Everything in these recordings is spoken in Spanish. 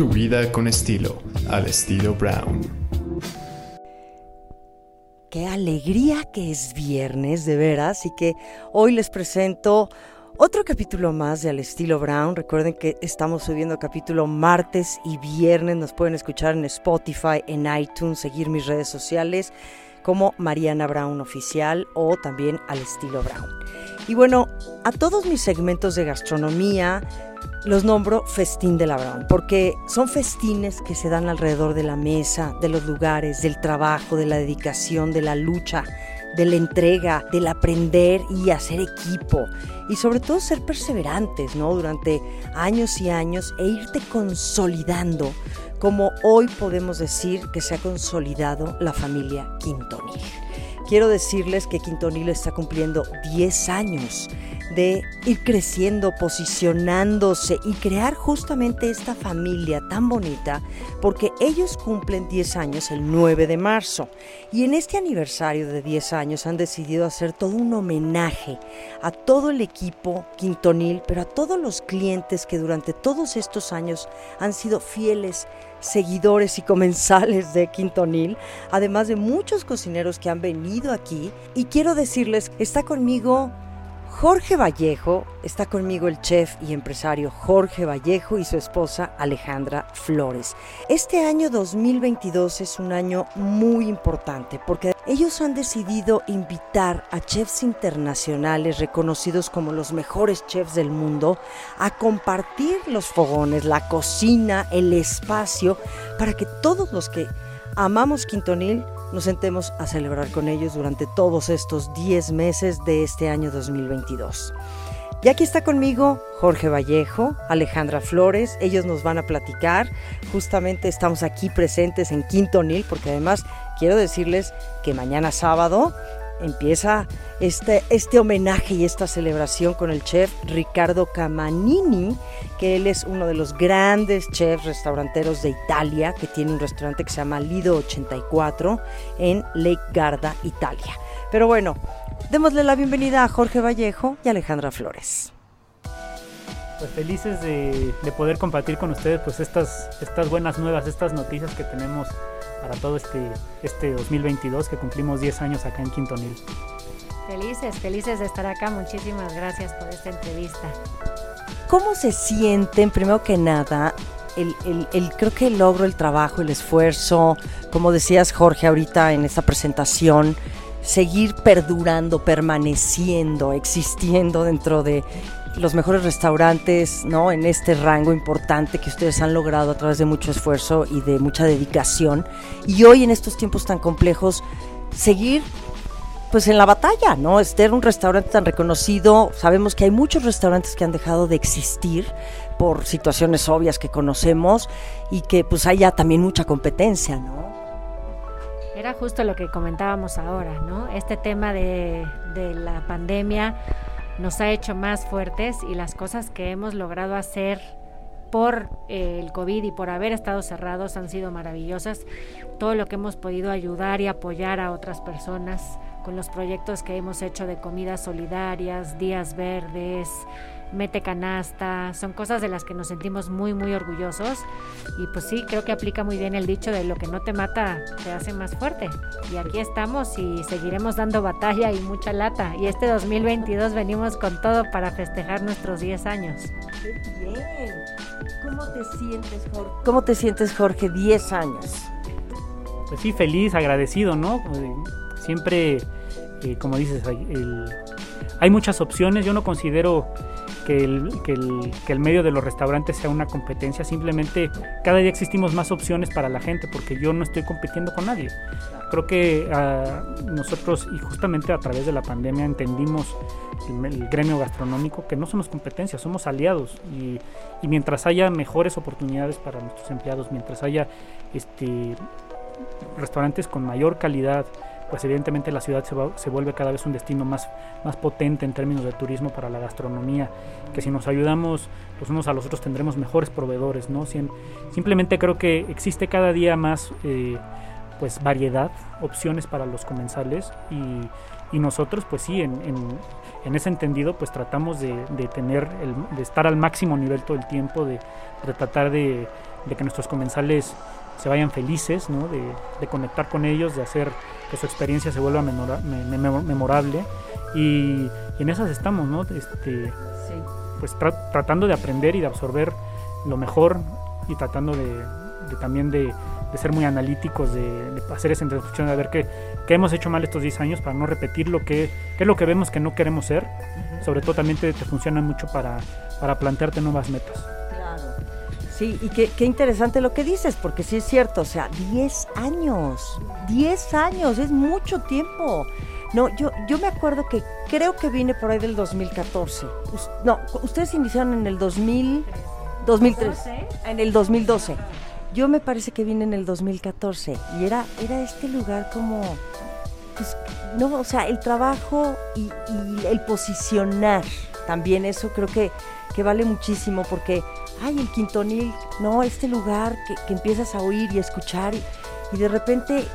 Tu vida con estilo, al estilo Brown. Qué alegría que es viernes, de veras, y que hoy les presento otro capítulo más de Al estilo Brown. Recuerden que estamos subiendo capítulo martes y viernes. Nos pueden escuchar en Spotify, en iTunes, seguir mis redes sociales como Mariana Brown Oficial o también Al estilo Brown. Y bueno, a todos mis segmentos de gastronomía los nombro festín de la porque son festines que se dan alrededor de la mesa, de los lugares, del trabajo, de la dedicación, de la lucha, de la entrega, del aprender y hacer equipo. Y sobre todo ser perseverantes, ¿no? Durante años y años e irte consolidando, como hoy podemos decir que se ha consolidado la familia Quintonil. Quiero decirles que Quintonil está cumpliendo 10 años de ir creciendo, posicionándose y crear justamente esta familia tan bonita, porque ellos cumplen 10 años el 9 de marzo. Y en este aniversario de 10 años han decidido hacer todo un homenaje a todo el equipo quintonil, pero a todos los clientes que durante todos estos años han sido fieles seguidores y comensales de Quintonil, además de muchos cocineros que han venido aquí. Y quiero decirles, está conmigo Jorge Vallejo, está conmigo el chef y empresario Jorge Vallejo y su esposa Alejandra Flores. Este año 2022 es un año muy importante porque ellos han decidido invitar a chefs internacionales reconocidos como los mejores chefs del mundo a compartir los fogones, la cocina, el espacio, para que todos los que amamos Quintonil nos sentemos a celebrar con ellos durante todos estos 10 meses de este año 2022. Y aquí está conmigo Jorge Vallejo, Alejandra Flores, ellos nos van a platicar. Justamente estamos aquí presentes en Quinto Nil, porque además quiero decirles que mañana sábado empieza este, este homenaje y esta celebración con el chef Ricardo Camanini, que él es uno de los grandes chefs restauranteros de Italia, que tiene un restaurante que se llama Lido 84 en Lake Garda, Italia. Pero bueno, démosle la bienvenida a Jorge Vallejo y Alejandra Flores. Pues felices de, de poder compartir con ustedes pues estas, estas buenas nuevas, estas noticias que tenemos para todo este, este 2022 que cumplimos 10 años acá en Quintonil. Felices, felices de estar acá. Muchísimas gracias por esta entrevista. ¿Cómo se sienten, primero que nada, el, el, el, creo que el logro, el trabajo, el esfuerzo, como decías Jorge ahorita en esta presentación, seguir perdurando, permaneciendo, existiendo dentro de los mejores restaurantes, ¿no? En este rango importante que ustedes han logrado a través de mucho esfuerzo y de mucha dedicación. Y hoy en estos tiempos tan complejos, seguir pues en la batalla, ¿no? Este un restaurante tan reconocido, sabemos que hay muchos restaurantes que han dejado de existir por situaciones obvias que conocemos y que pues haya también mucha competencia, ¿no? Era justo lo que comentábamos ahora, ¿no? Este tema de, de la pandemia nos ha hecho más fuertes y las cosas que hemos logrado hacer por eh, el COVID y por haber estado cerrados han sido maravillosas. Todo lo que hemos podido ayudar y apoyar a otras personas con los proyectos que hemos hecho de comidas solidarias, días verdes, mete canasta, son cosas de las que nos sentimos muy muy orgullosos y pues sí, creo que aplica muy bien el dicho de lo que no te mata te hace más fuerte. Y aquí estamos y seguiremos dando batalla y mucha lata y este 2022 venimos con todo para festejar nuestros 10 años. Qué bien. ¿Cómo te sientes, Jorge? ¿Cómo te sientes, Jorge? 10 años. Pues sí, feliz, agradecido, ¿no? Siempre, eh, como dices, hay, el, hay muchas opciones. Yo no considero que el, que, el, que el, medio de los restaurantes sea una competencia, simplemente cada día existimos más opciones para la gente porque yo no estoy compitiendo con nadie. Creo que uh, nosotros y justamente a través de la pandemia entendimos el, el, gremio gastronómico que no somos competencia, somos aliados y, y, mientras haya mejores oportunidades para nuestros empleados, mientras haya este, restaurantes con mayor calidad, pues evidentemente la ciudad se, va, se, vuelve cada vez un destino más, más potente en términos de turismo para la gastronomía, que si nos ayudamos los unos a los otros tendremos mejores proveedores, ¿no? simplemente creo que existe cada día más eh, pues variedad, opciones para los comensales y, y nosotros pues sí, en, en, en ese entendido pues tratamos de, tener, el, de estar al máximo nivel todo el tiempo, de, tratar de, que nuestros comensales se vayan felices, ¿no? de, conectar con ellos, de hacer que su experiencia se vuelva memorable y, en esas estamos, ¿no? Este, Pues tratando de aprender y de absorber lo mejor y tratando de, también de, ser muy analíticos, de, hacer esa introspección, de ver qué, qué, hemos hecho mal estos 10 años para no repetir lo que, qué es lo que vemos que no queremos ser. Sobre todo también te, te funciona mucho para, para plantearte nuevas metas. Sí, y qué, qué, interesante lo que dices, porque sí es cierto, o sea, 10 años, 10 años, es mucho tiempo. No, yo, yo me acuerdo que creo que vine por ahí del 2014. no, ustedes iniciaron en el 2000, 2003, en el 2012. Yo me parece que vine en el 2014 y era, era este lugar como, pues, no, o sea, el trabajo y, el posicionar también, eso creo que, que vale muchísimo porque, ay, el Quintonil, no, este lugar que, que empiezas a oír y escuchar y, y de repente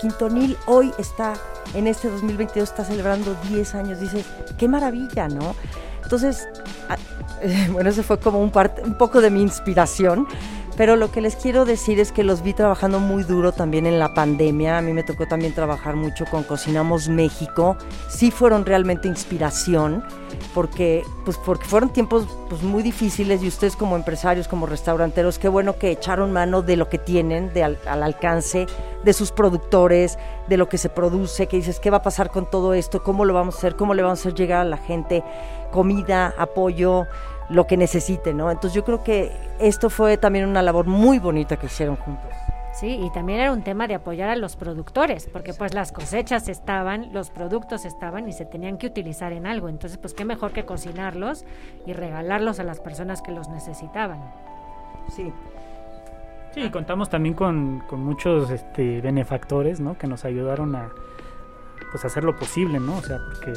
Quintonil hoy está en este 2022 está celebrando 10 años, dices, qué maravilla, ¿no? Entonces, ah, bueno, ese fue como un, un poco de mi inspiración. Pero lo que les quiero decir es que los vi trabajando muy duro también en la pandemia. A mí me tocó también trabajar mucho con Cocinamos México. Sí fueron realmente inspiración porque, pues, porque fueron tiempos pues, muy difíciles y ustedes como empresarios, como restauranteros, qué bueno que echaron mano de lo que tienen de al, alcance, de sus productores, de lo que se produce, que dices, ¿qué va a pasar con todo esto? ¿Cómo lo vamos a hacer? ¿Cómo le vamos a hacer llegar a la gente comida, apoyo? Lo que necesite, ¿no? Entonces yo creo que esto fue también una labor muy bonita que hicieron juntos. Sí, y también era un tema de apoyar a los productores, porque pues las cosechas estaban, los productos estaban y se tenían que utilizar en algo. Entonces, pues qué mejor que cocinarlos y regalarlos a las personas que los necesitaban. Sí. Sí, contamos también con, con muchos este, benefactores, ¿no? Que nos ayudaron a pues hacer lo posible, ¿no? O sea, porque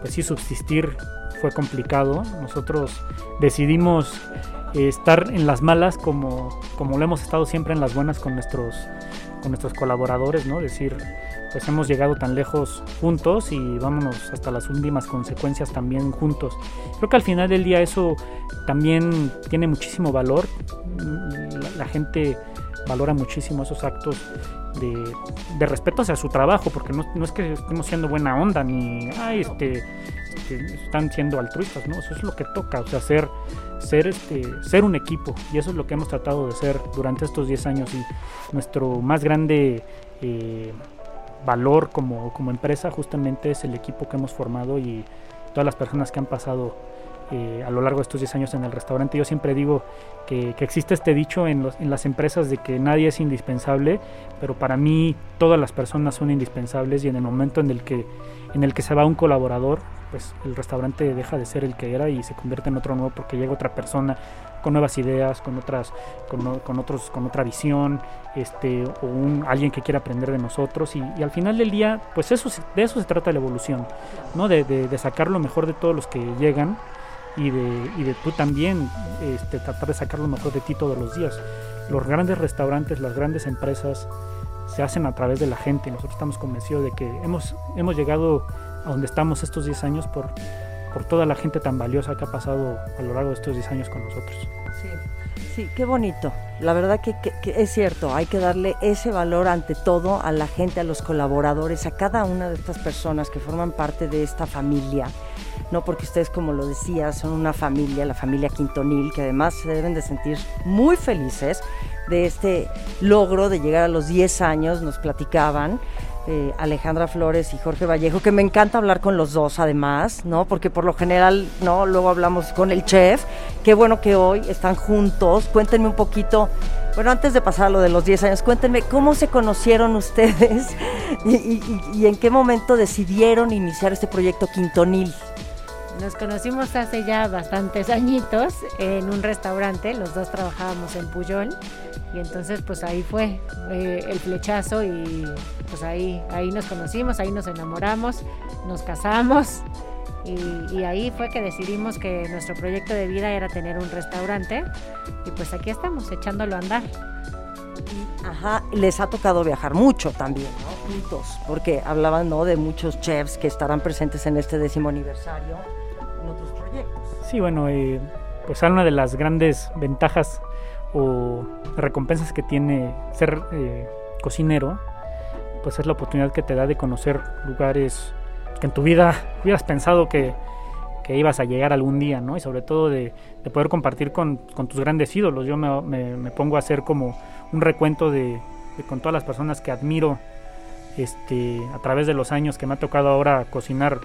pues sí subsistir fue complicado. Nosotros decidimos eh, estar en las malas como, como lo hemos estado siempre en las buenas con nuestros, con nuestros colaboradores, ¿no? Decir, pues hemos llegado tan lejos juntos y vámonos hasta las últimas consecuencias también juntos. Creo que al final del día eso también tiene muchísimo valor. La, gente valora muchísimo esos actos de, respeto hacia su trabajo, porque no, no, es que estemos siendo buena onda ni, ay, este, que están siendo altruistas, ¿no? Eso es lo que toca, o sea, ser, ser, este, ser un equipo. Y eso es lo que hemos tratado de ser durante estos 10 años. Y nuestro más grande eh, valor como, como empresa justamente es el equipo que hemos formado y todas las personas que han pasado eh, a lo largo de estos 10 años en el restaurante. Yo siempre digo que, existe este dicho en, en, las empresas de que nadie es indispensable, pero para mí todas las personas son indispensables y en el momento en el que, en el que se va un colaborador, pues el restaurante deja de ser el que era y se convierte en otro nuevo porque llega otra persona con nuevas ideas, con otras, con, otros, con otra visión, este, o un, alguien que quiera aprender de nosotros y, al final del día, pues eso de eso se trata la evolución, ¿no? De, de, sacar lo mejor de todos los que llegan y de, y de tú también este, tratar de sacar lo mejor de ti todos los días. Los grandes restaurantes, las grandes empresas se hacen a través de la gente. Nosotros estamos convencidos de que hemos, hemos llegado a donde estamos estos 10 años por, por toda la gente tan valiosa que ha pasado a lo largo de estos 10 años con nosotros. Sí, sí qué bonito. La verdad que, es cierto, hay que darle ese valor ante todo a la gente, a los colaboradores, a cada una de estas personas que forman parte de esta familia. No porque ustedes, como lo decía, son una familia, la familia Quintonil, que además se deben de sentir muy felices de este logro de llegar a los 10 años, nos platicaban. Eh, Alejandra Flores y Jorge Vallejo, que me encanta hablar con los dos además, ¿no? Porque por lo general, ¿no? Luego hablamos con el chef. Qué bueno que hoy están juntos. Cuéntenme un poquito, bueno, antes de pasar a lo de los 10 años, cuéntenme cómo se conocieron ustedes y, en qué momento decidieron iniciar este proyecto Quintonil. Nos conocimos hace ya bastantes añitos en un restaurante, los dos trabajábamos en Puyol y entonces pues ahí fue eh, el flechazo y pues ahí, ahí nos conocimos, ahí nos enamoramos, nos casamos y, ahí fue que decidimos que nuestro proyecto de vida era tener un restaurante y pues aquí estamos echándolo a andar. Ajá, les ha tocado viajar mucho también, ¿no? puntos, porque hablaban ¿no? de muchos chefs que estarán presentes en este décimo aniversario. Sí, bueno, eh, pues una de las grandes ventajas o recompensas que tiene ser eh, cocinero, pues es la oportunidad que te da de conocer lugares que en tu vida hubieras pensado que, que ibas a llegar algún día, ¿no? Y sobre todo de, de poder compartir con, con, tus grandes ídolos. Yo me, me, me, pongo a hacer como un recuento de, de, con todas las personas que admiro este, a través de los años que me ha tocado ahora cocinar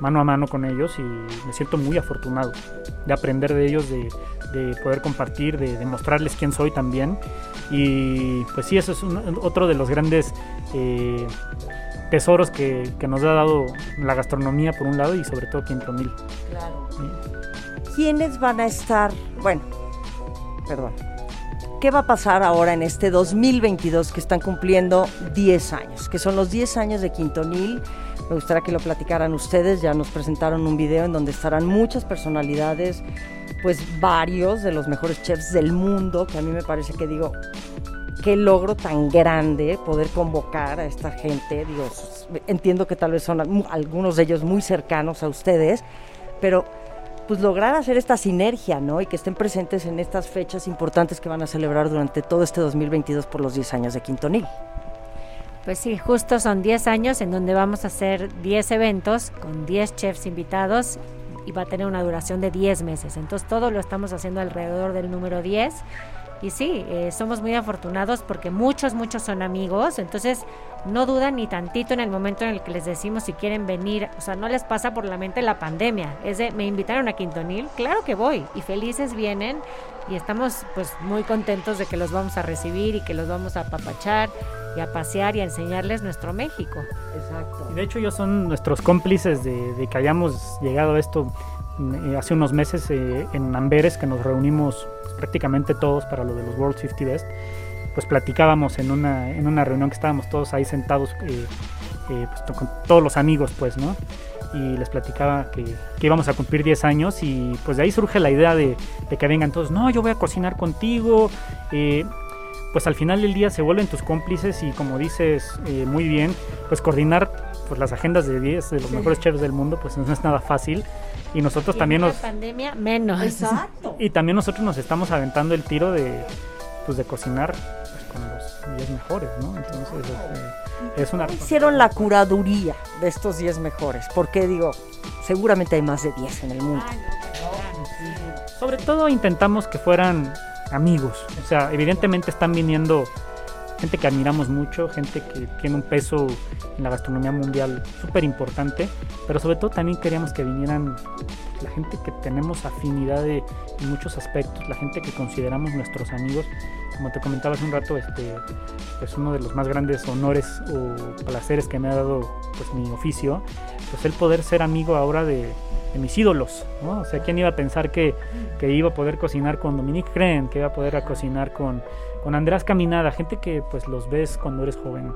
mano a mano con ellos y me siento muy afortunado de aprender de ellos, de, de poder compartir, de, de, mostrarles quién soy también. Y pues sí, eso es un, otro de los grandes eh, tesoros que, que, nos ha dado la gastronomía por un lado y sobre todo Quintonil. Claro. ¿Sí? ¿Quiénes van a estar? Bueno, perdón. ¿Qué va a pasar ahora en este 2022 que están cumpliendo 10 años? Que son los 10 años de Quintonil. Me gustaría que lo platicaran ustedes. Ya nos presentaron un video en donde estarán muchas personalidades, pues varios de los mejores chefs del mundo, que a mí me parece que digo, qué logro tan grande poder convocar a esta gente. Digo, entiendo que tal vez son algunos de ellos muy cercanos a ustedes, pero pues lograr hacer esta sinergia, ¿no? Y que estén presentes en estas fechas importantes que van a celebrar durante todo este 2022 por los 10 años de Quintonil. Pues sí, justo son 10 años en donde vamos a hacer 10 eventos con 10 chefs invitados y va a tener una duración de 10 meses. Entonces todo lo estamos haciendo alrededor del número 10 y sí, eh, somos muy afortunados porque muchos, muchos son amigos, entonces no dudan ni tantito en el momento en el que les decimos si quieren venir, o sea, no les pasa por la mente la pandemia, es de, me invitaron a Quintonil, claro que voy, y felices vienen. Y estamos pues muy contentos de que los vamos a recibir y que los vamos a apapachar y a pasear y a enseñarles nuestro México. Exacto. Y de hecho ellos son nuestros cómplices de, de que hayamos llegado a esto hace unos meses eh, en Amberes que nos reunimos prácticamente todos para lo de los World 50 Best, pues platicábamos en una, en una reunión que estábamos todos ahí sentados eh, eh, pues, con todos los amigos, pues, ¿no? Y les platicaba que, íbamos a cumplir 10 años y pues de ahí surge la idea de, de que vengan todos, no, yo voy a cocinar contigo. Eh, pues al final del día se vuelven tus cómplices y como dices eh, muy bien, pues coordinar pues las agendas de 10 de los sí. mejores chefs del mundo pues no es nada fácil y nosotros y también en nos pandemia menos. Exacto. y también nosotros nos estamos aventando el tiro de pues de cocinar pues, con los 10 mejores, ¿no? Entonces este, es una hicieron la curaduría de estos 10 mejores, porque digo, seguramente hay más de 10 en el mundo. Sobre todo intentamos que fueran amigos. O sea, evidentemente están viniendo gente que admiramos mucho, gente que tiene un peso en la gastronomía mundial súper importante, pero sobre todo también queríamos que vinieran la gente que tenemos afinidad de, en muchos aspectos, la gente que consideramos nuestros amigos. Como te comentaba hace un rato, este, pues uno de los más grandes honores o placeres que me ha dado pues mi oficio, pues el poder ser amigo ahora de, de mis ídolos, ¿no? O sea, ¿quién iba a pensar que, que iba a poder cocinar con Dominique Cren, que iba a poder a cocinar con, con Andrés Caminada, gente que pues los ves cuando eres joven.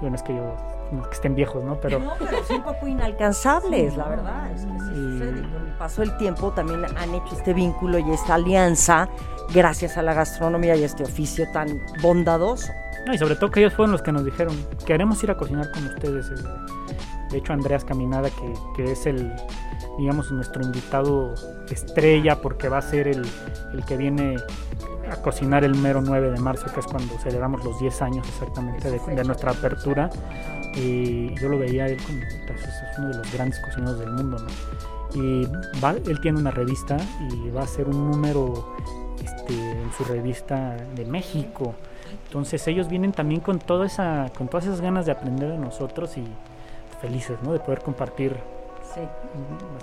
Bueno, es que yo, no que estén viejos, ¿no? Pero, no, pero son un poco inalcanzables, la verdad. Es que sí, sí. sucede. Con el paso del tiempo también han hecho este vínculo y esta alianza gracias a la gastronomía y este oficio tan bondadoso. No, y sobre todo que ellos fueron los que nos dijeron, queremos ir a cocinar con ustedes. De hecho, Andreas Caminada, que, que es el, digamos, nuestro invitado estrella, porque va a ser el, el que viene a cocinar el mero 9 de marzo, que es cuando celebramos los 10 años exactamente de, de nuestra apertura. Y yo lo veía él como, pues, es uno de los grandes cocineros del mundo, ¿no? Y va, él tiene una revista y va a hacer un número este, en su revista de México. Entonces ellos vienen también con toda esa, con todas esas ganas de aprender de nosotros y felices, ¿no? De poder compartir. Sí.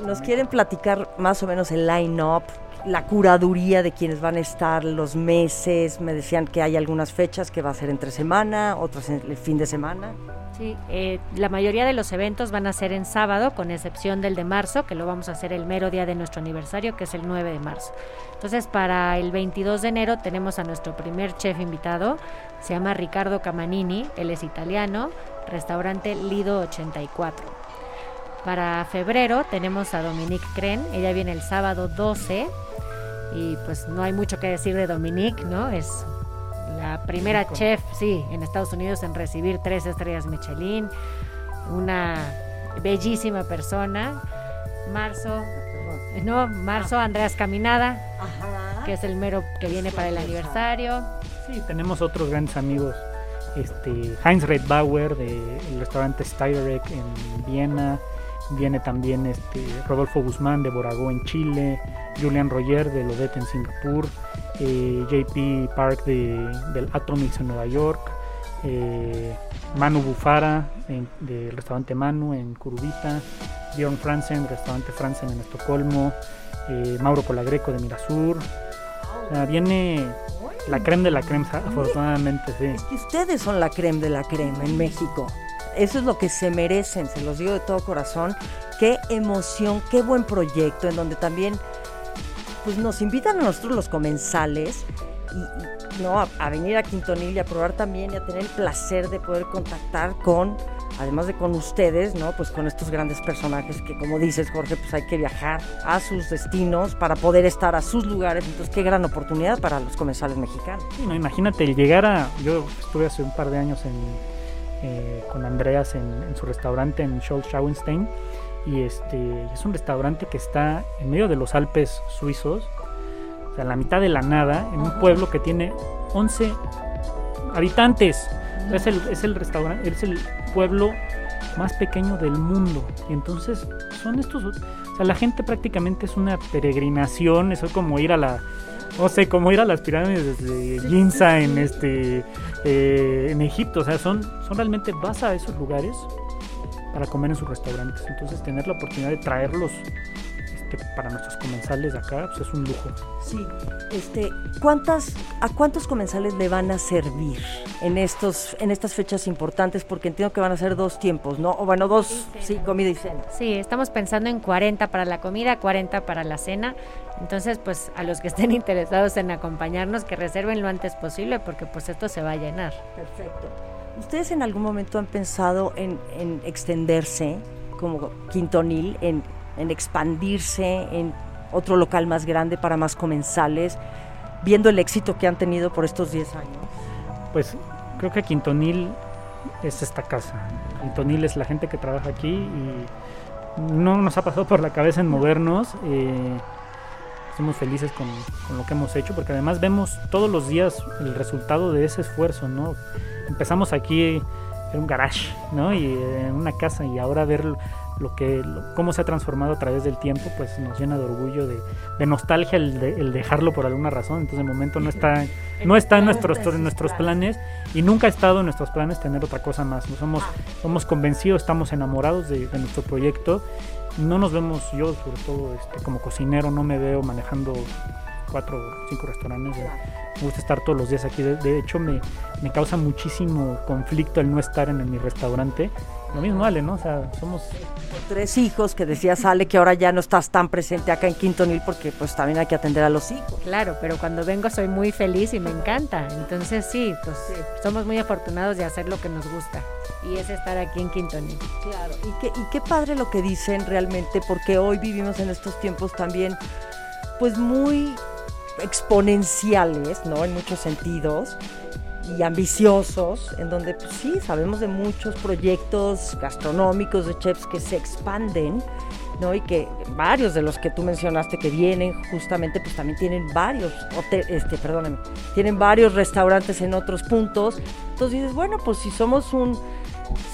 Nos quieren platicar más o menos el line-up, la curaduría de quienes van a estar, los meses. Me decían que hay algunas fechas que va a ser entre semana, otras en el fin de semana. Sí, eh, la mayoría de los eventos van a ser en sábado, con excepción del de marzo, que lo vamos a hacer el mero día de nuestro aniversario, que es el 9 de marzo. Entonces, para el 22 de enero tenemos a nuestro primer chef invitado, se llama Ricardo Camanini, él es italiano, restaurante Lido 84. Para febrero tenemos a Dominique Cren, ella viene el sábado 12 y pues no hay mucho que decir de Dominique, ¿no? Es la primera chef, sí, en Estados Unidos en recibir tres estrellas Michelin, una bellísima persona. Marzo, no, Marzo Andreas Caminada, que es el mero que viene para el aniversario. Sí, tenemos otros grandes amigos. Este, Heinz Redbauer del restaurante Steiderek en Viena. Viene también este, Rodolfo Guzmán de Boragó en Chile. Julian Roger de Lodet en Singapur. Eh, JP Park de, del Atomics en Nueva York. Eh, Manu Bufara del restaurante Manu en Curubita. Bjorn Franzen, restaurante Franzen en Estocolmo. Eh, Mauro Colagreco de Mirasur. viene la creme de la creme, afortunadamente, sí. Es que ustedes son la creme de la crema en México. Eso es lo que se merecen, se los digo de todo corazón. Qué emoción, qué buen proyecto, en donde también pues nos invitan a nosotros los comensales y, no a, venir a Quintonil y a probar también y a tener el placer de poder contactar con además de con ustedes, ¿no? Pues con estos grandes personajes que, como dices, Jorge, pues hay que viajar a sus destinos para poder estar a sus lugares. Entonces, qué gran oportunidad para los comensales mexicanos. No, imagínate, llegar a. Yo estuve hace un par de años eh, con Andreas en, su restaurante en Scholz-Schauenstein. Y este es un restaurante que está en medio de los Alpes suizos, o sea, en la mitad de la nada, en un pueblo que tiene 11 habitantes. es el, es el restaurante, es el pueblo más pequeño del mundo. Y entonces son estos, o sea, la gente prácticamente es una peregrinación, es como ir a la, no sé, como ir a las pirámides de Ginza en este, eh, en Egipto, o sea, son, son realmente vas a esos lugares para comer en sus restaurantes. Entonces tener la oportunidad de traerlos para nuestros comensales acá pues es un lujo. Sí, este, ¿cuántas, ¿a cuántos comensales le van a servir en, estos, en estas fechas importantes? Porque entiendo que van a ser dos tiempos, ¿no? O bueno, dos, sí, comida y cena. Sí, estamos pensando en 40 para la comida, 40 para la cena. Entonces, pues a los que estén interesados en acompañarnos, que reserven lo antes posible porque pues esto se va a llenar. Perfecto. ¿Ustedes en algún momento han pensado en, en extenderse como Quintonil en en expandirse en otro local más grande para más comensales, viendo el éxito que han tenido por estos 10 años? Pues creo que Quintonil es esta casa. Quintonil es la gente que trabaja aquí y no nos ha pasado por la cabeza en movernos. Eh, somos felices con, con, lo que hemos hecho porque además vemos todos los días el resultado de ese esfuerzo, ¿no? Empezamos aquí en un garage, ¿no? Y en una casa y ahora ver lo que cómo se ha transformado a través del tiempo pues nos llena de orgullo de, nostalgia el, dejarlo por alguna razón entonces de momento no está no está en nuestros en nuestros planes y nunca ha estado en nuestros planes tener otra cosa más nos somos somos convencidos estamos enamorados de, nuestro proyecto no nos vemos yo sobre todo este, como cocinero no me veo manejando cuatro o cinco restaurantes me gusta estar todos los días aquí. De, hecho me, me causa muchísimo conflicto el no estar en mi restaurante lo mismo Ale, ¿no? O sea, somos tres hijos que decía sale que ahora ya no estás tan presente acá en Quintonil porque pues también hay que atender a los hijos. Claro, pero cuando vengo soy muy feliz y me encanta. Entonces sí, pues somos muy afortunados de hacer lo que nos gusta y es estar aquí en Quintonil. Claro, y qué, y qué padre lo que dicen realmente porque hoy vivimos en estos tiempos también pues muy exponenciales, ¿no? En muchos sentidos y ambiciosos, en donde pues, sí, sabemos de muchos proyectos gastronómicos de chefs que se expanden, ¿no? Y que varios de los que tú mencionaste que vienen justamente pues también tienen varios este, perdóname, tienen varios restaurantes en otros puntos. Entonces dices, bueno, pues si somos un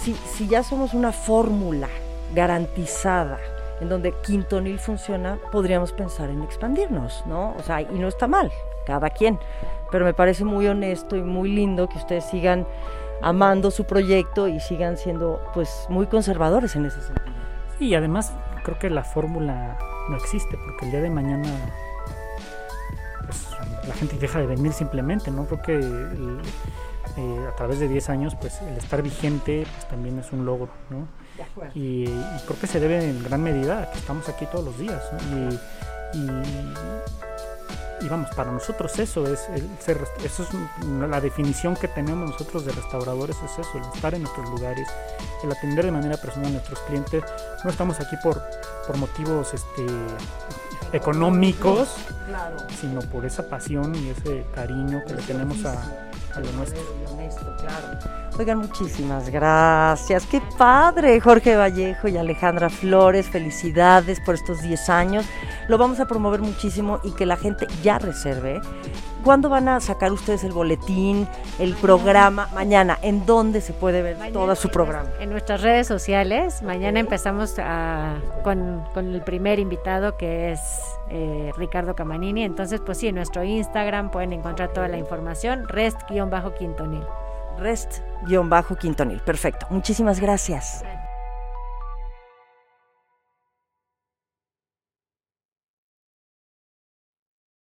si, si ya somos una fórmula garantizada en donde Quintonil funciona, podríamos pensar en expandirnos, ¿no? O sea, y no está mal, cada quien pero me parece muy honesto y muy lindo que ustedes sigan amando su proyecto y sigan siendo pues muy conservadores en ese sentido. y además creo que la fórmula no existe porque el día de mañana pues, la gente deja de venir simplemente, ¿no? Creo que eh, a través de 10 años pues el estar vigente pues, también es un logro, ¿no? Y, creo que se debe en gran medida a que estamos aquí todos los días, y, y y vamos, para nosotros eso es el ser, eso es la definición que tenemos nosotros de restauradores es eso, el estar en nuestros lugares, el atender de manera personal a nuestros clientes. No estamos aquí por, por motivos este, económicos, sino por esa pasión y ese cariño que le tenemos a, demuestre. Honesto, claro. Oigan, muchísimas gracias. Qué padre, Jorge Vallejo y Alejandra Flores. Felicidades por estos 10 años. Lo vamos a promover muchísimo y que la gente ya reserve. ¿Cuándo van a sacar ustedes el boletín, el programa? Mañana. ¿En dónde se puede ver Mañana todo su programa? En nuestras redes sociales. Mañana empezamos a- con, con el primer invitado que es eh, Ricardo Camanini. Entonces, pues sí, en nuestro Instagram pueden encontrar toda la información. Rest-Quintonil. Rest-Quintonil. Perfecto. Muchísimas gracias.